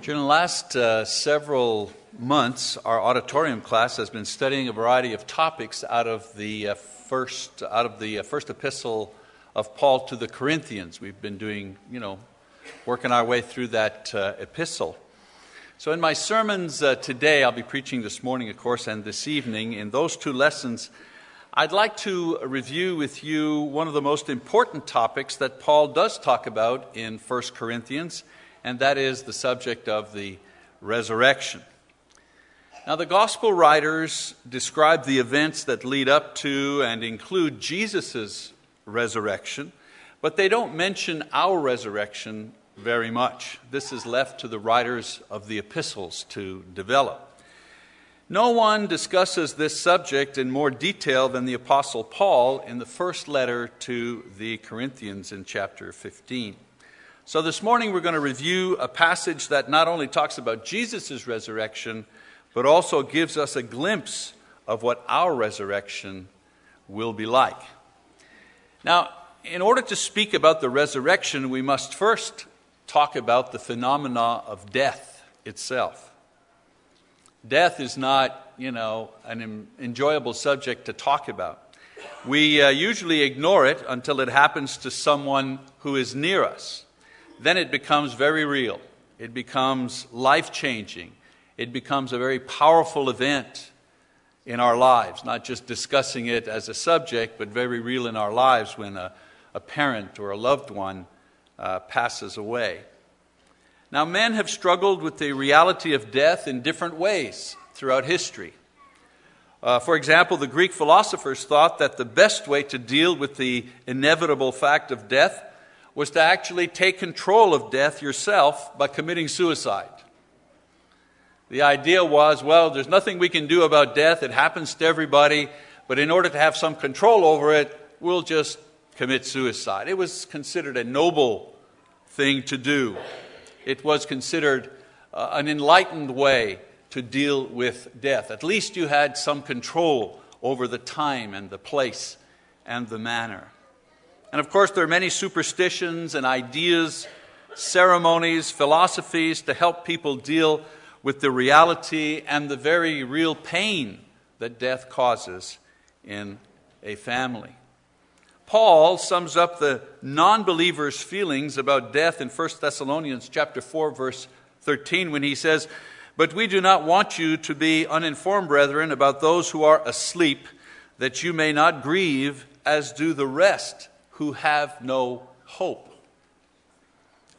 During the last uh, several months, our auditorium class has been studying a variety of topics out of the uh, first out of the uh, first epistle of Paul to the Corinthians. We've been doing, you know, working our way through that uh, epistle. So, in my sermons uh, today, I'll be preaching this morning, of course, and this evening. In those two lessons, I'd like to review with you one of the most important topics that Paul does talk about in 1 Corinthians and that is the subject of the resurrection. Now, the gospel writers describe the events that lead up to and include Jesus' resurrection, but they don't mention our resurrection very much. This is left to the writers of the epistles to develop. No one discusses this subject in more detail than the Apostle Paul in the first letter to the Corinthians in chapter 15. So, this morning we're going to review a passage that not only talks about Jesus' resurrection, but also gives us a glimpse of what our resurrection will be like. Now, in order to speak about the resurrection, we must first talk about the phenomena of death itself. Death is not, you know, an enjoyable subject to talk about. We uh, usually ignore it until it happens to someone who is near us then it becomes very real. It becomes life changing. It becomes a very powerful event in our lives, not just discussing it as a subject, but very real in our lives when a, a parent or a loved one uh, passes away. Now, men have struggled with the reality of death in different ways throughout history. Uh, for example, the Greek philosophers thought that the best way to deal with the inevitable fact of death was to actually take control of death yourself by committing suicide. The idea was well, there's nothing we can do about death, it happens to everybody, but in order to have some control over it, we'll just commit suicide. It was considered a noble thing to do, it was considered uh, an enlightened way to deal with death. At least you had some control over the time and the place and the manner. And of course, there are many superstitions and ideas, ceremonies, philosophies to help people deal with the reality and the very real pain that death causes in a family. Paul sums up the non-believers' feelings about death in 1 Thessalonians chapter 4 verse 13 when he says, "But we do not want you to be uninformed, brethren, about those who are asleep, that you may not grieve as do the rest who have no hope.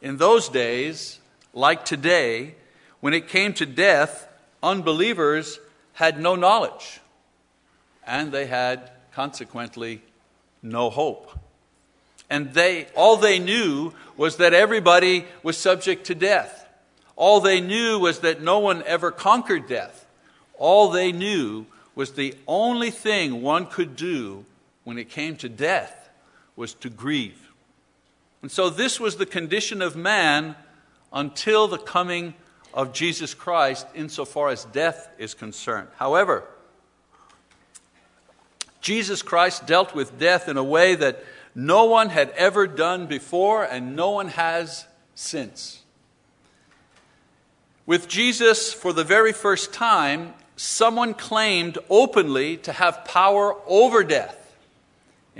In those days, like today, when it came to death, unbelievers had no knowledge, and they had consequently no hope. And they, all they knew was that everybody was subject to death. All they knew was that no one ever conquered death. All they knew was the only thing one could do when it came to death was to grieve. And so this was the condition of man until the coming of Jesus Christ, insofar as death is concerned. However, Jesus Christ dealt with death in a way that no one had ever done before and no one has since. With Jesus, for the very first time, someone claimed openly to have power over death.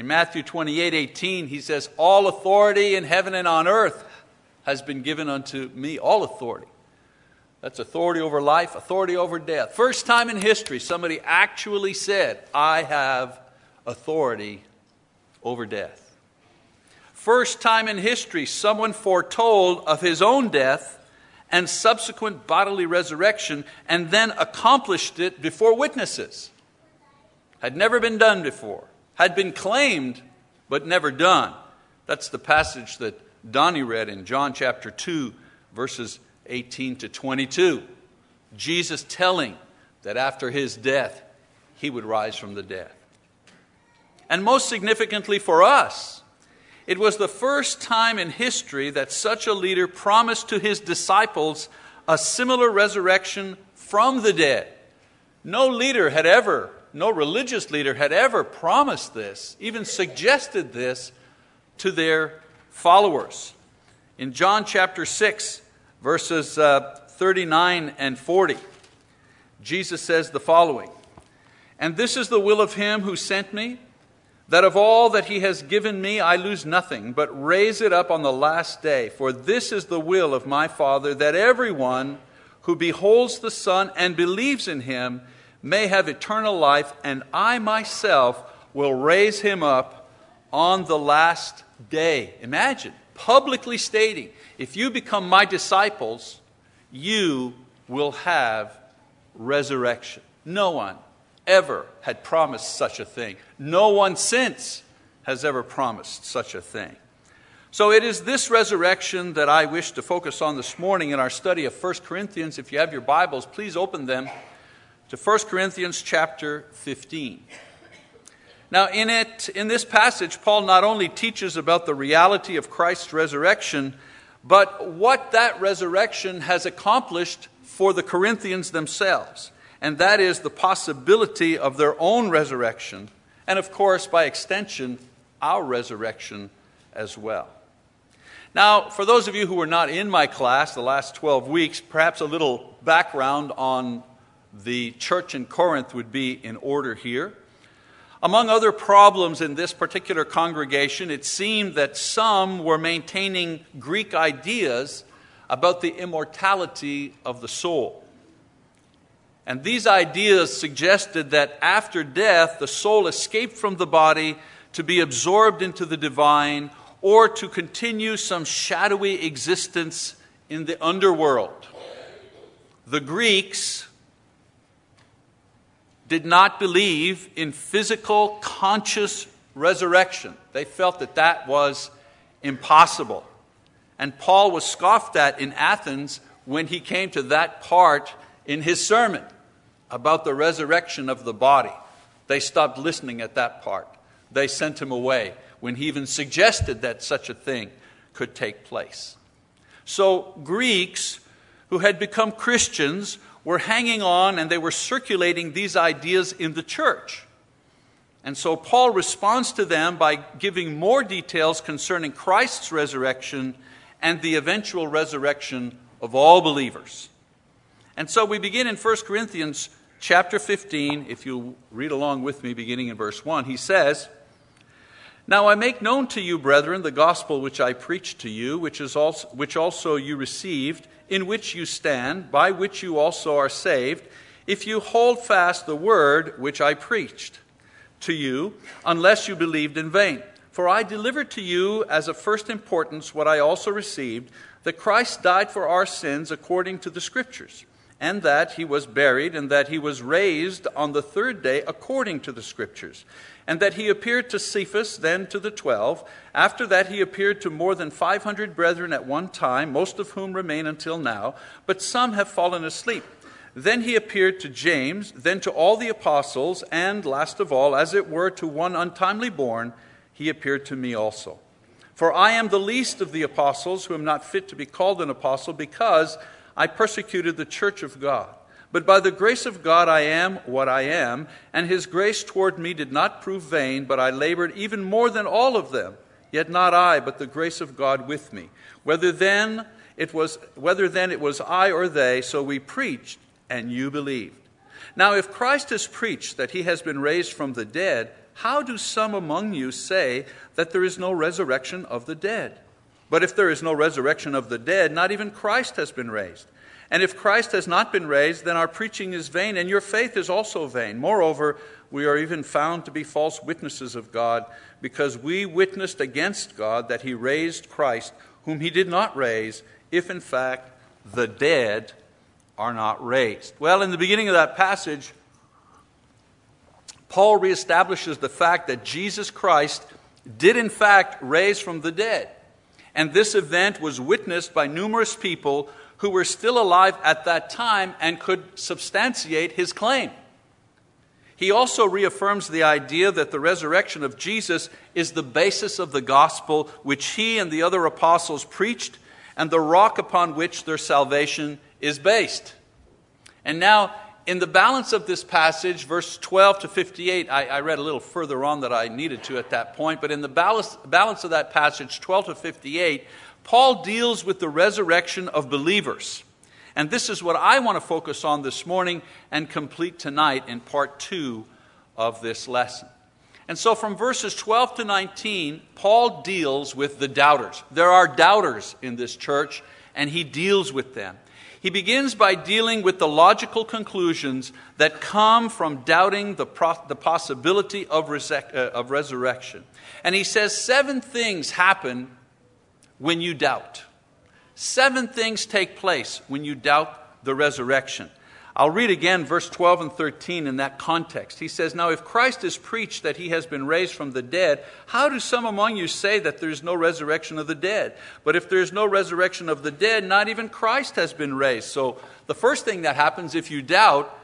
In Matthew 28 18, he says, All authority in heaven and on earth has been given unto me. All authority. That's authority over life, authority over death. First time in history, somebody actually said, I have authority over death. First time in history, someone foretold of his own death and subsequent bodily resurrection and then accomplished it before witnesses. Had never been done before had been claimed but never done. That's the passage that Donnie read in John chapter 2, verses 18 to 22. Jesus telling that after his death, he would rise from the dead. And most significantly for us, it was the first time in history that such a leader promised to his disciples a similar resurrection from the dead. No leader had ever no religious leader had ever promised this, even suggested this to their followers. In John chapter 6, verses uh, 39 and 40, Jesus says the following And this is the will of him who sent me, that of all that he has given me I lose nothing, but raise it up on the last day. For this is the will of my Father, that everyone who beholds the Son and believes in him may have eternal life, and I myself will raise him up on the last day. Imagine publicly stating, if you become my disciples, you will have resurrection. No one ever had promised such a thing. No one since has ever promised such a thing. So it is this resurrection that I wish to focus on this morning in our study of 1 Corinthians. If you have your Bibles, please open them to 1 Corinthians chapter 15. Now, in it, in this passage, Paul not only teaches about the reality of Christ's resurrection, but what that resurrection has accomplished for the Corinthians themselves. And that is the possibility of their own resurrection, and of course, by extension, our resurrection as well. Now, for those of you who were not in my class the last 12 weeks, perhaps a little background on the church in Corinth would be in order here. Among other problems in this particular congregation, it seemed that some were maintaining Greek ideas about the immortality of the soul. And these ideas suggested that after death, the soul escaped from the body to be absorbed into the divine or to continue some shadowy existence in the underworld. The Greeks did not believe in physical, conscious resurrection. They felt that that was impossible. And Paul was scoffed at in Athens when he came to that part in his sermon about the resurrection of the body. They stopped listening at that part. They sent him away when he even suggested that such a thing could take place. So, Greeks who had become Christians were hanging on and they were circulating these ideas in the church. And so, Paul responds to them by giving more details concerning Christ's resurrection and the eventual resurrection of all believers. And so, we begin in 1 Corinthians chapter 15. If you read along with me, beginning in verse 1, he says, now I make known to you, brethren, the gospel which I preached to you, which, is also, which also you received, in which you stand, by which you also are saved, if you hold fast the word which I preached to you, unless you believed in vain. For I delivered to you as of first importance what I also received that Christ died for our sins according to the Scriptures, and that he was buried, and that he was raised on the third day according to the Scriptures and that he appeared to Cephas, then to the twelve. After that, he appeared to more than 500 brethren at one time, most of whom remain until now, but some have fallen asleep. Then he appeared to James, then to all the apostles, and last of all, as it were, to one untimely born, he appeared to me also. For I am the least of the apostles, who am not fit to be called an apostle, because I persecuted the church of God. But by the grace of God I am what I am, and his grace toward me did not prove vain, but I labored even more than all of them. Yet not I, but the grace of God with me. Whether then it was whether then it was I or they, so we preached, and you believed. Now if Christ has preached that he has been raised from the dead, how do some among you say that there is no resurrection of the dead? But if there is no resurrection of the dead, not even Christ has been raised. And if Christ has not been raised, then our preaching is vain, and your faith is also vain. Moreover, we are even found to be false witnesses of God, because we witnessed against God that he raised Christ, whom he did not raise, if in fact the dead are not raised. Well, in the beginning of that passage, Paul reestablishes the fact that Jesus Christ did in fact raise from the dead. And this event was witnessed by numerous people who were still alive at that time and could substantiate his claim. He also reaffirms the idea that the resurrection of Jesus is the basis of the gospel which he and the other apostles preached and the rock upon which their salvation is based. And now, in the balance of this passage, verse 12 to 58, I, I read a little further on that I needed to at that point, but in the balance, balance of that passage, 12 to 58, Paul deals with the resurrection of believers. And this is what I want to focus on this morning and complete tonight in part two of this lesson. And so, from verses 12 to 19, Paul deals with the doubters. There are doubters in this church, and he deals with them. He begins by dealing with the logical conclusions that come from doubting the, pro- the possibility of, uh, of resurrection. And he says seven things happen when you doubt. Seven things take place when you doubt the resurrection. I'll read again verse 12 and 13 in that context. He says, Now, if Christ is preached that he has been raised from the dead, how do some among you say that there's no resurrection of the dead? But if there's no resurrection of the dead, not even Christ has been raised. So, the first thing that happens if you doubt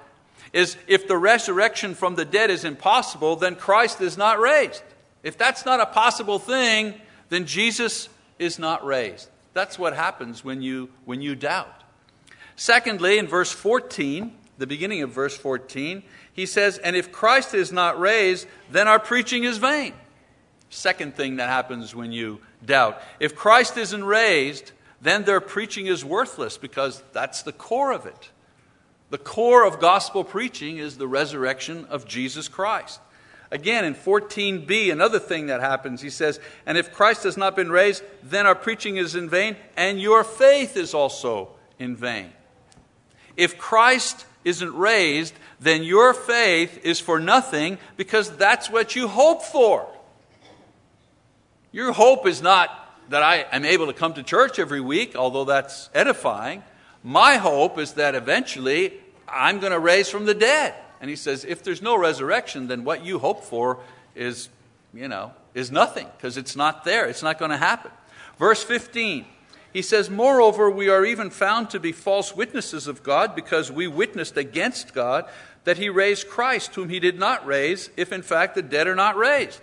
is if the resurrection from the dead is impossible, then Christ is not raised. If that's not a possible thing, then Jesus is not raised. That's what happens when you, when you doubt. Secondly, in verse 14, the beginning of verse 14, he says, And if Christ is not raised, then our preaching is vain. Second thing that happens when you doubt. If Christ isn't raised, then their preaching is worthless because that's the core of it. The core of gospel preaching is the resurrection of Jesus Christ. Again, in 14b, another thing that happens, he says, And if Christ has not been raised, then our preaching is in vain, and your faith is also in vain. If Christ isn't raised, then your faith is for nothing because that's what you hope for. Your hope is not that I am able to come to church every week, although that's edifying. My hope is that eventually I'm going to raise from the dead. And he says, if there's no resurrection, then what you hope for is, you know, is nothing because it's not there. It's not going to happen. Verse 15 he says, Moreover, we are even found to be false witnesses of God because we witnessed against God that he raised Christ, whom he did not raise, if in fact the dead are not raised.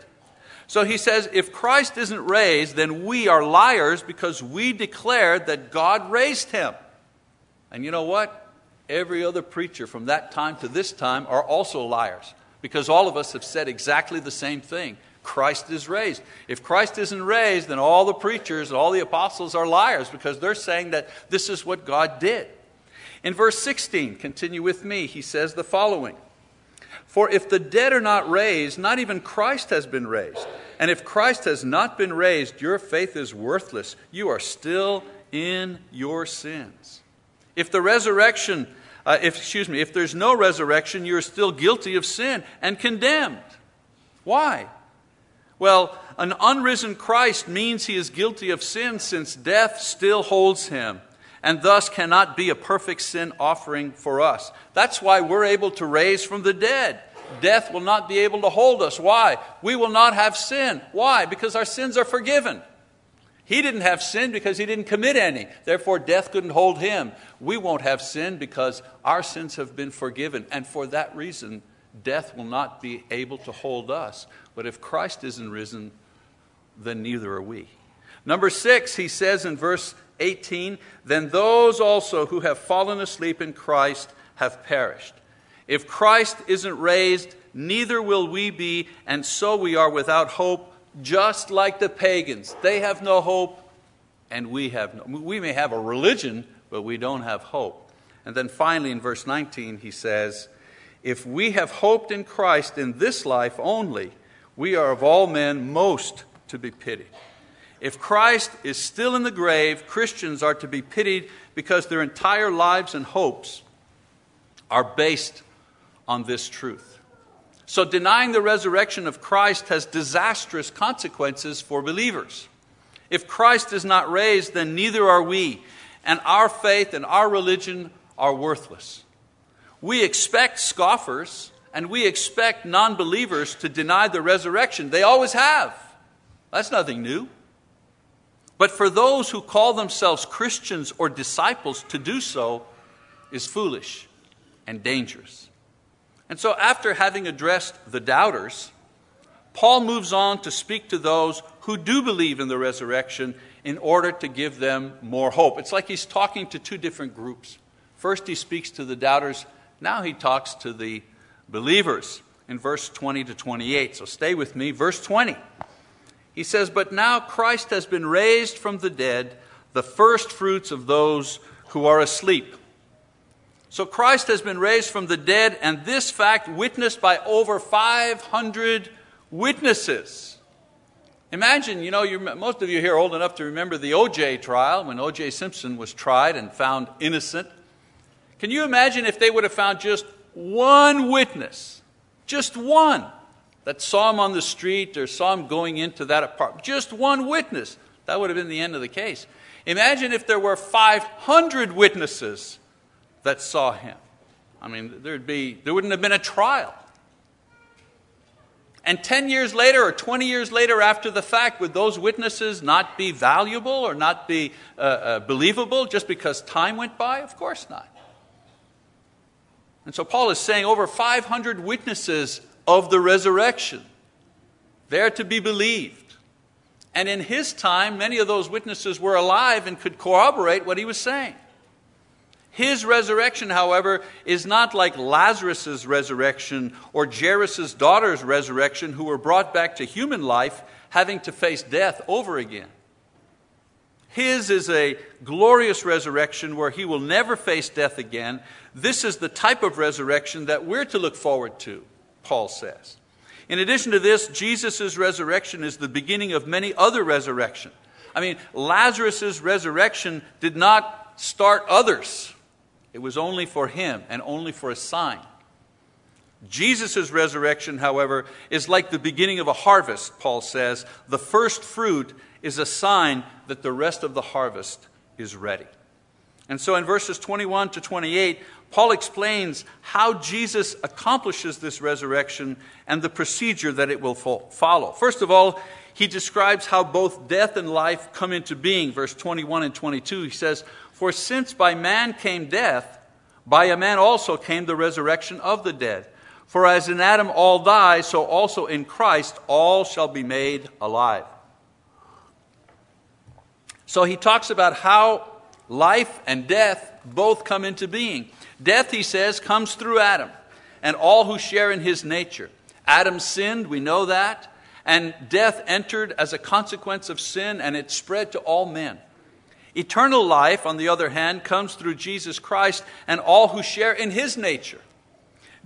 So he says, if Christ isn't raised, then we are liars because we declared that God raised him. And you know what? Every other preacher from that time to this time are also liars because all of us have said exactly the same thing. Christ is raised. If Christ isn't raised, then all the preachers and all the apostles are liars because they're saying that this is what God did. In verse 16, continue with me, he says the following For if the dead are not raised, not even Christ has been raised. And if Christ has not been raised, your faith is worthless. You are still in your sins. If the resurrection, uh, if, excuse me, if there's no resurrection, you're still guilty of sin and condemned. Why? Well, an unrisen Christ means he is guilty of sin since death still holds him and thus cannot be a perfect sin offering for us. That's why we're able to raise from the dead. Death will not be able to hold us. Why? We will not have sin. Why? Because our sins are forgiven. He didn't have sin because he didn't commit any. Therefore, death couldn't hold him. We won't have sin because our sins have been forgiven. And for that reason, death will not be able to hold us. But if Christ isn't risen, then neither are we. Number six, he says in verse 18, then those also who have fallen asleep in Christ have perished. If Christ isn't raised, neither will we be, and so we are without hope, just like the pagans. They have no hope, and we have no. We may have a religion, but we don't have hope. And then finally, in verse 19, he says, If we have hoped in Christ in this life only, we are of all men most to be pitied. If Christ is still in the grave, Christians are to be pitied because their entire lives and hopes are based on this truth. So, denying the resurrection of Christ has disastrous consequences for believers. If Christ is not raised, then neither are we, and our faith and our religion are worthless. We expect scoffers and we expect non believers to deny the resurrection. They always have. That's nothing new. But for those who call themselves Christians or disciples, to do so is foolish and dangerous. And so, after having addressed the doubters, Paul moves on to speak to those who do believe in the resurrection in order to give them more hope. It's like he's talking to two different groups. First, he speaks to the doubters, now he talks to the believers in verse 20 to 28. So stay with me. Verse 20. He says, But now Christ has been raised from the dead, the first fruits of those who are asleep. So Christ has been raised from the dead, and this fact witnessed by over 500 witnesses. Imagine, you know, most of you here are old enough to remember the O.J. trial when O.J. Simpson was tried and found innocent. Can you imagine if they would have found just one witness, just one, that saw him on the street or saw him going into that apartment? Just one witness. That would have been the end of the case. Imagine if there were 500 witnesses that saw him. I mean, there'd be, there wouldn't have been a trial. And 10 years later or 20 years later after the fact, would those witnesses not be valuable or not be uh, uh, believable just because time went by? Of course not. And so Paul is saying over 500 witnesses of the resurrection. They're to be believed. And in his time, many of those witnesses were alive and could corroborate what he was saying. His resurrection, however, is not like Lazarus' resurrection or Jairus' daughter's resurrection, who were brought back to human life, having to face death over again. His is a glorious resurrection where he will never face death again. This is the type of resurrection that we're to look forward to, Paul says. In addition to this, Jesus' resurrection is the beginning of many other resurrections. I mean, Lazarus' resurrection did not start others. It was only for him and only for a sign. Jesus' resurrection, however, is like the beginning of a harvest, Paul says. The first fruit is a sign that the rest of the harvest is ready. And so in verses 21 to 28, Paul explains how Jesus accomplishes this resurrection and the procedure that it will follow. First of all, he describes how both death and life come into being. Verse 21 and 22, he says, for since by man came death, by a man also came the resurrection of the dead. For as in Adam all die, so also in Christ all shall be made alive. So he talks about how life and death both come into being. Death, he says, comes through Adam and all who share in his nature. Adam sinned, we know that, and death entered as a consequence of sin, and it spread to all men. Eternal life, on the other hand, comes through Jesus Christ and all who share in his nature.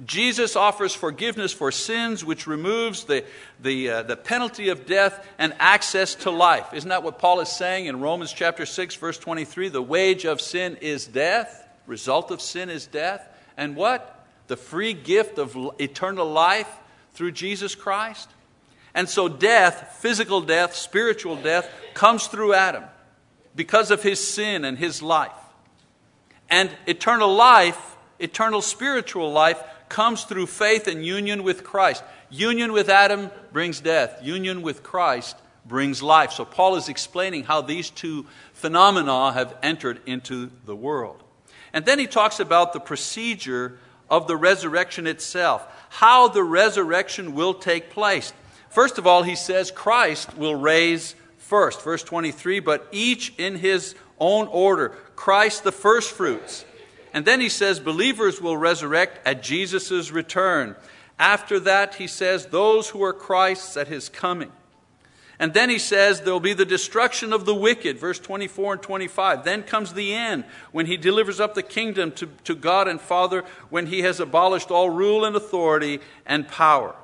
Jesus offers forgiveness for sins, which removes the, the, uh, the penalty of death and access to life. Isn't that what Paul is saying in Romans chapter 6, verse 23? The wage of sin is death, result of sin is death. And what? The free gift of eternal life through Jesus Christ. And so, death, physical death, spiritual death, comes through Adam because of his sin and his life. And eternal life, eternal spiritual life, comes through faith and union with Christ. Union with Adam brings death, union with Christ brings life. So Paul is explaining how these two phenomena have entered into the world. And then he talks about the procedure of the resurrection itself, how the resurrection will take place. First of all, he says Christ will raise first. Verse 23 But each in his own order Christ the firstfruits. And then he says, Believers will resurrect at Jesus' return. After that, he says, Those who are Christ's at his coming. And then he says there will be the destruction of the wicked, verse 24 and 25. Then comes the end, when he delivers up the kingdom to, to God and Father, when he has abolished all rule and authority and power.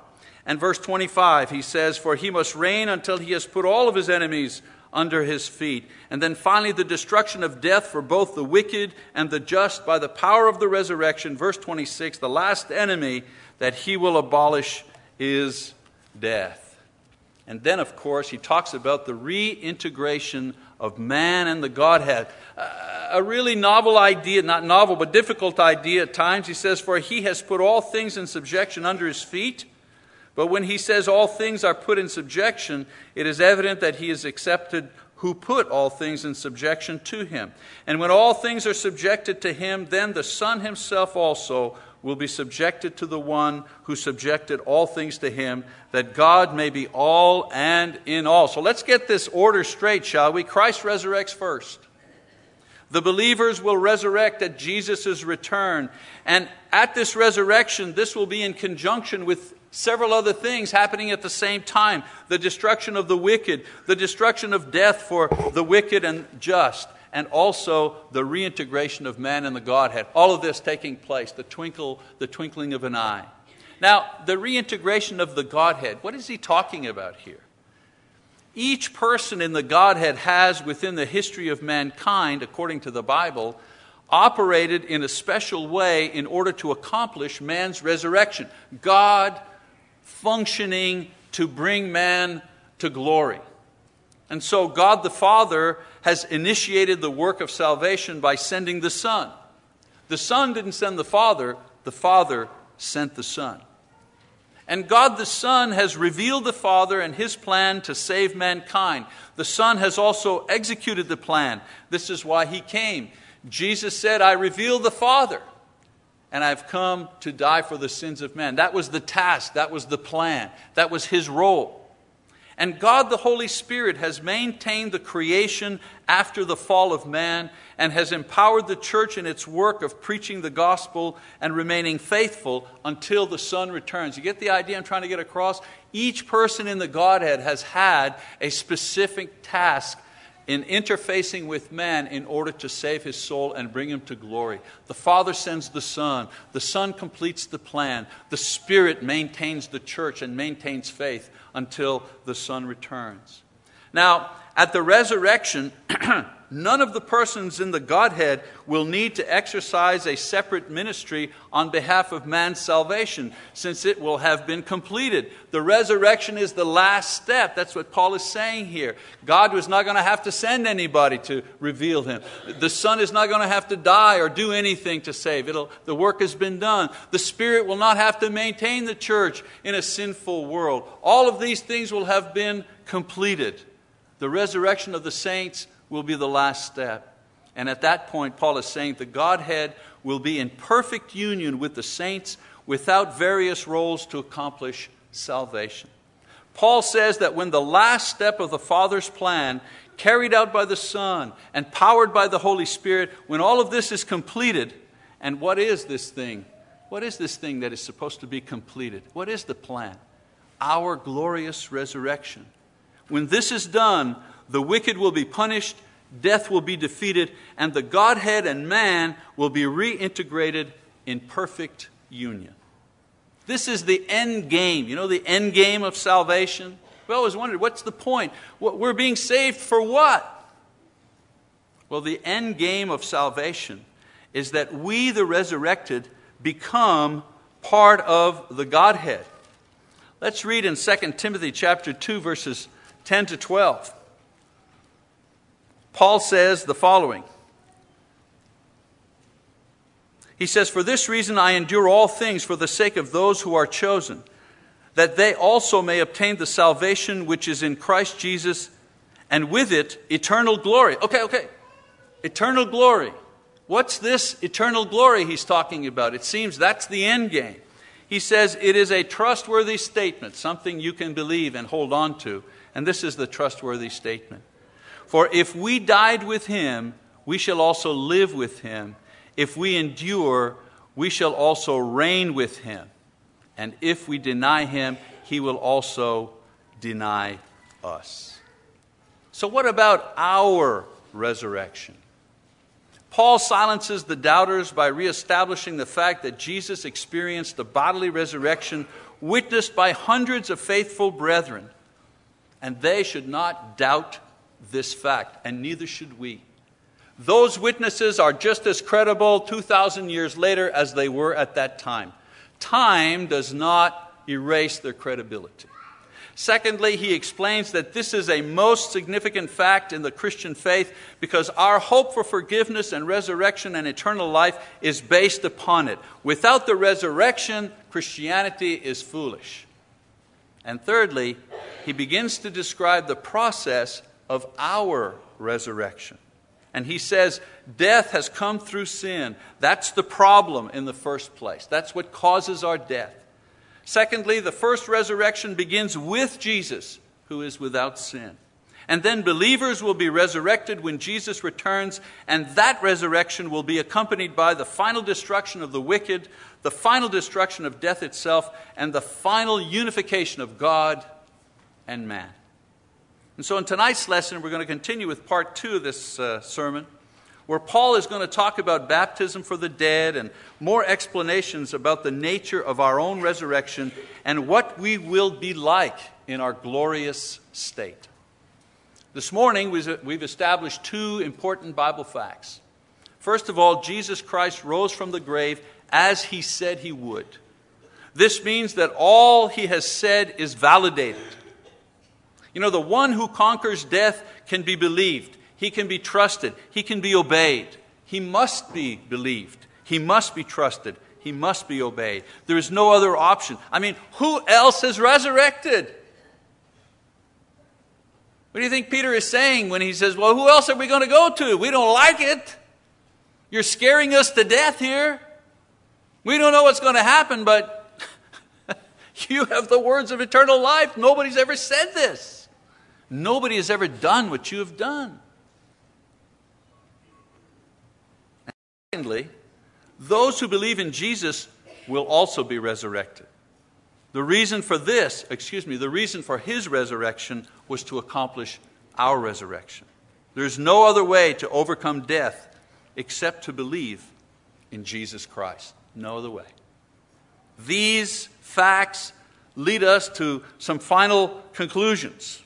And verse 25, he says, For he must reign until he has put all of his enemies under his feet. And then finally, the destruction of death for both the wicked and the just by the power of the resurrection. Verse 26, the last enemy that he will abolish is death. And then, of course, he talks about the reintegration of man and the Godhead. a really novel idea, not novel, but difficult idea at times. He says, For he has put all things in subjection under his feet. But when he says all things are put in subjection, it is evident that he is accepted who put all things in subjection to him. And when all things are subjected to him, then the Son himself also will be subjected to the one who subjected all things to him, that God may be all and in all. So let's get this order straight, shall we? Christ resurrects first. The believers will resurrect at Jesus' return. And at this resurrection, this will be in conjunction with several other things happening at the same time the destruction of the wicked, the destruction of death for the wicked and just, and also the reintegration of man and the Godhead. All of this taking place, the twinkle, the twinkling of an eye. Now, the reintegration of the Godhead, what is he talking about here? Each person in the Godhead has, within the history of mankind, according to the Bible, operated in a special way in order to accomplish man's resurrection. God functioning to bring man to glory. And so, God the Father has initiated the work of salvation by sending the Son. The Son didn't send the Father, the Father sent the Son. And God the Son has revealed the Father and his plan to save mankind. The Son has also executed the plan. This is why he came. Jesus said, I reveal the Father, and I've come to die for the sins of men. That was the task, that was the plan, that was his role. And God the Holy Spirit has maintained the creation after the fall of man and has empowered the church in its work of preaching the gospel and remaining faithful until the Son returns. You get the idea I'm trying to get across? Each person in the Godhead has had a specific task in interfacing with man in order to save his soul and bring him to glory. The Father sends the Son, the Son completes the plan, the Spirit maintains the church and maintains faith until the Son returns. Now, at the resurrection, none of the persons in the Godhead will need to exercise a separate ministry on behalf of man's salvation, since it will have been completed. The resurrection is the last step. That's what Paul is saying here. God was not going to have to send anybody to reveal him. The Son is not going to have to die or do anything to save. It'll, the work has been done. The Spirit will not have to maintain the church in a sinful world. All of these things will have been completed. The resurrection of the saints will be the last step. And at that point, Paul is saying the Godhead will be in perfect union with the saints without various roles to accomplish salvation. Paul says that when the last step of the Father's plan, carried out by the Son and powered by the Holy Spirit, when all of this is completed, and what is this thing? What is this thing that is supposed to be completed? What is the plan? Our glorious resurrection. When this is done, the wicked will be punished, death will be defeated, and the Godhead and man will be reintegrated in perfect union. This is the end game. You know the end game of salvation? We always wondered what's the point? We're being saved for what? Well, the end game of salvation is that we, the resurrected, become part of the Godhead. Let's read in 2 Timothy chapter 2 verses 10 to 12. Paul says the following He says, For this reason I endure all things for the sake of those who are chosen, that they also may obtain the salvation which is in Christ Jesus, and with it eternal glory. Okay, okay. Eternal glory. What's this eternal glory he's talking about? It seems that's the end game. He says it is a trustworthy statement, something you can believe and hold on to. And this is the trustworthy statement. For if we died with him, we shall also live with him. If we endure, we shall also reign with him. And if we deny him, he will also deny us. So, what about our resurrection? Paul silences the doubters by reestablishing the fact that Jesus experienced the bodily resurrection witnessed by hundreds of faithful brethren, and they should not doubt this fact, and neither should we. Those witnesses are just as credible 2,000 years later as they were at that time. Time does not erase their credibility. Secondly, he explains that this is a most significant fact in the Christian faith because our hope for forgiveness and resurrection and eternal life is based upon it. Without the resurrection, Christianity is foolish. And thirdly, he begins to describe the process of our resurrection. And he says, Death has come through sin. That's the problem in the first place. That's what causes our death. Secondly, the first resurrection begins with Jesus, who is without sin. And then believers will be resurrected when Jesus returns, and that resurrection will be accompanied by the final destruction of the wicked, the final destruction of death itself, and the final unification of God and man. And so, in tonight's lesson, we're going to continue with part two of this uh, sermon. where Paul is going to talk about baptism for the dead and more explanations about the nature of our own resurrection and what we will be like in our glorious state. This morning, we've established two important Bible facts. First of all, Jesus Christ rose from the grave as he said he would. This means that all he has said is validated. You know, the one who conquers death can be believed. He can be trusted. He can be obeyed. He must be believed. He must be trusted. He must be obeyed. There is no other option. I mean, who else has resurrected? What do you think Peter is saying when he says, Well, who else are we going to go to? We don't like it. You're scaring us to death here. We don't know what's going to happen, but you have the words of eternal life. Nobody's ever said this. Nobody has ever done what you have done. And Secondly, those who believe in Jesus will also be resurrected. The reason for this, excuse me, the reason for his resurrection was to accomplish our resurrection. There's no other way to overcome death except to believe in Jesus Christ. No other way. These facts lead us to some final conclusions.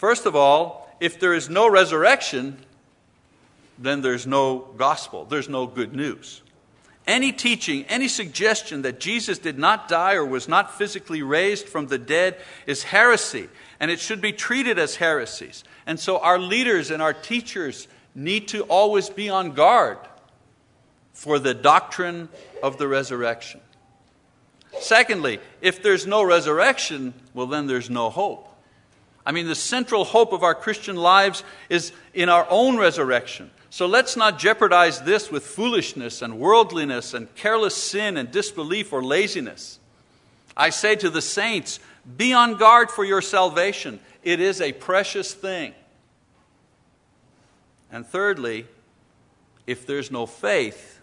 First of all, if there is no resurrection, then there's no gospel, there's no good news. Any teaching, any suggestion that Jesus did not die or was not physically raised from the dead is heresy, and it should be treated as heresies. And so our leaders and our teachers need to always be on guard for the doctrine of the resurrection. Secondly, if there's no resurrection, well, then there's no hope. I mean, the central hope of our Christian lives is in our own resurrection. So let's not jeopardize this with foolishness and worldliness and careless sin and disbelief or laziness. I say to the saints, be on guard for your salvation. It is a precious thing. And thirdly, if there's no faith,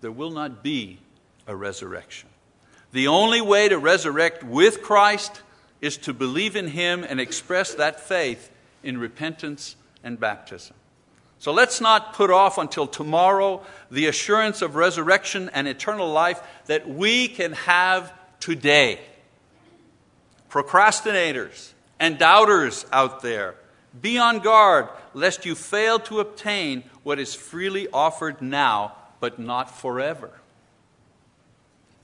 there will not be a resurrection. The only way to resurrect with Christ is to believe in Him and express that faith in repentance and baptism. So let's not put off until tomorrow the assurance of resurrection and eternal life that we can have today. Procrastinators and doubters out there, be on guard lest you fail to obtain what is freely offered now, but not forever.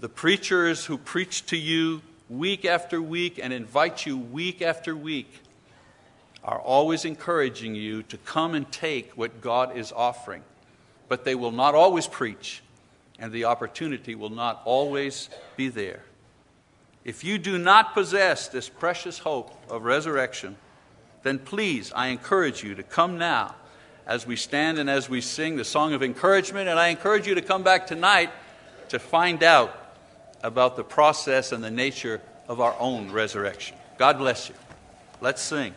The preachers who preach to you week after week and invite you week after week are always encouraging you to come and take what God is offering. But they will not always preach, and the opportunity will not always be there. If you do not possess this precious hope of resurrection, then please, I encourage you to come now as we stand and as we sing the song of encouragement. And I encourage you to come back tonight to find out about the process and the nature of our own resurrection. God bless you. Let's sing.